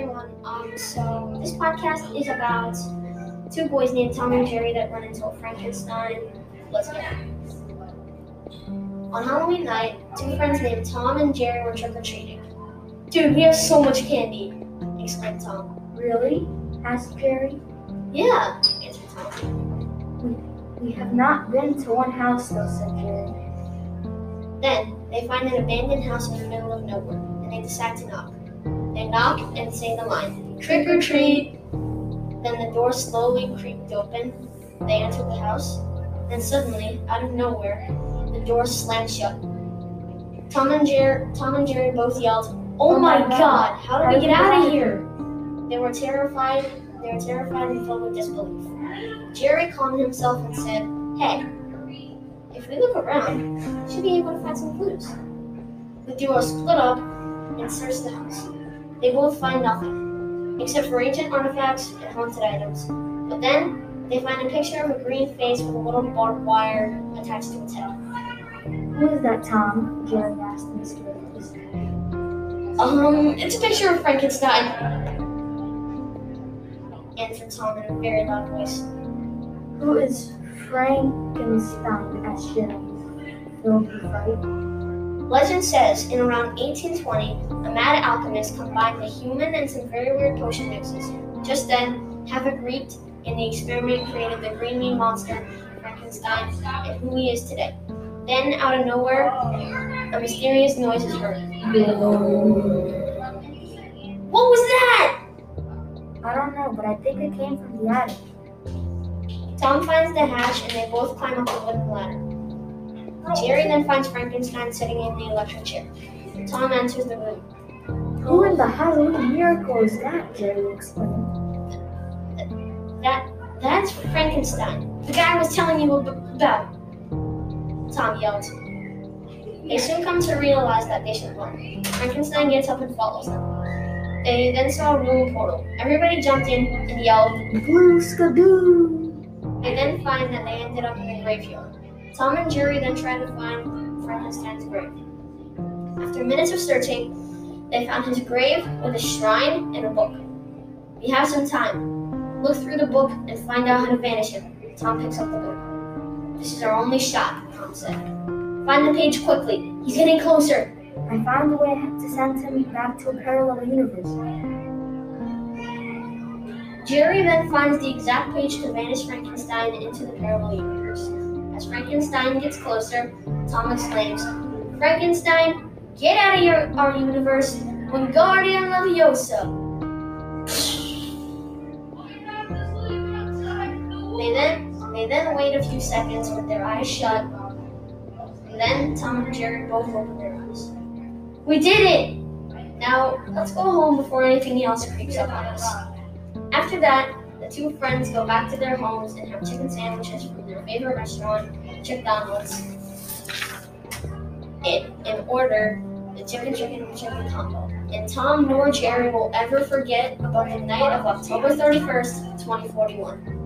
everyone. Um, so this podcast is about two boys named Tom and Jerry that run into a Frankenstein. Let's get. On Halloween night, two friends named Tom and Jerry were trick or treating. Dude, we have so much candy! exclaimed Tom. Really? asked Jerry. Yeah, answered Tom. We have not been to one house though, said Jerry. Then they find an abandoned house in the middle of nowhere, and they decide to knock. They knock and say the line, trick or treat. Then the door slowly creaked open. They entered the house. Then suddenly, out of nowhere, the door slammed shut. Tom and Jerry, Tom and Jerry both yelled, "Oh my God! How do we get out of here?" They were terrified. They were terrified and filled with disbelief. Jerry calmed himself and said, "Hey, if we look around, we should be able to find some clues." The duo split up and searched the house. They both find nothing, except for ancient artifacts and haunted items. But then they find a picture of a green face with a little barbed wire attached to its head. Who is that, Tom? Jerry asked mysteriously. Um, it's a picture of Frankenstein. Answered Tom in a very loud voice. Who is Frankenstein? asked Jerry, filled with fright. Legend says in around 1820, a mad alchemist combined the human and some very weird potion mixes. Just then, Havoc reaped, and the experiment created the green mean monster, Frankenstein, and who he is today. Then, out of nowhere, a mysterious noise is heard. What was that? I don't know, but I think it came from the attic. Tom finds the hatch, and they both climb up the wooden ladder. Jerry then finds Frankenstein sitting in the electric chair. Tom enters the room. Who in the Halloween miracle is that? Jerry exclaimed. That that's Frankenstein, the guy I was telling you about. Tom yelled. They soon come to realize that they should run. Frankenstein gets up and follows them. They then saw a room portal. Everybody jumped in and yelled. Blue skadoo! They then find that they ended up in a graveyard. Tom and Jerry then try to find Frankenstein's grave. After minutes of searching, they found his grave with a shrine and a book. We have some time. Look through the book and find out how to vanish him. Tom picks up the book. This is our only shot, Tom said. Find the page quickly. He's getting closer. I found a way to send him back to a parallel universe. Jerry then finds the exact page to vanish Frankenstein into the parallel universe. As Frankenstein gets closer, Tom exclaims, Frankenstein, get out of your, our universe, Wingardium Leviosa. They then they then wait a few seconds with their eyes shut. And then Tom and Jerry both open their eyes. We did it! Now let's go home before anything else creeps up on us. After that, the two friends go back to their homes and have chicken sandwiches from their favorite restaurant, McDonald's, in, in order the chicken chicken chicken combo. And Tom nor Jerry will ever forget about the night of October 31st, 2041.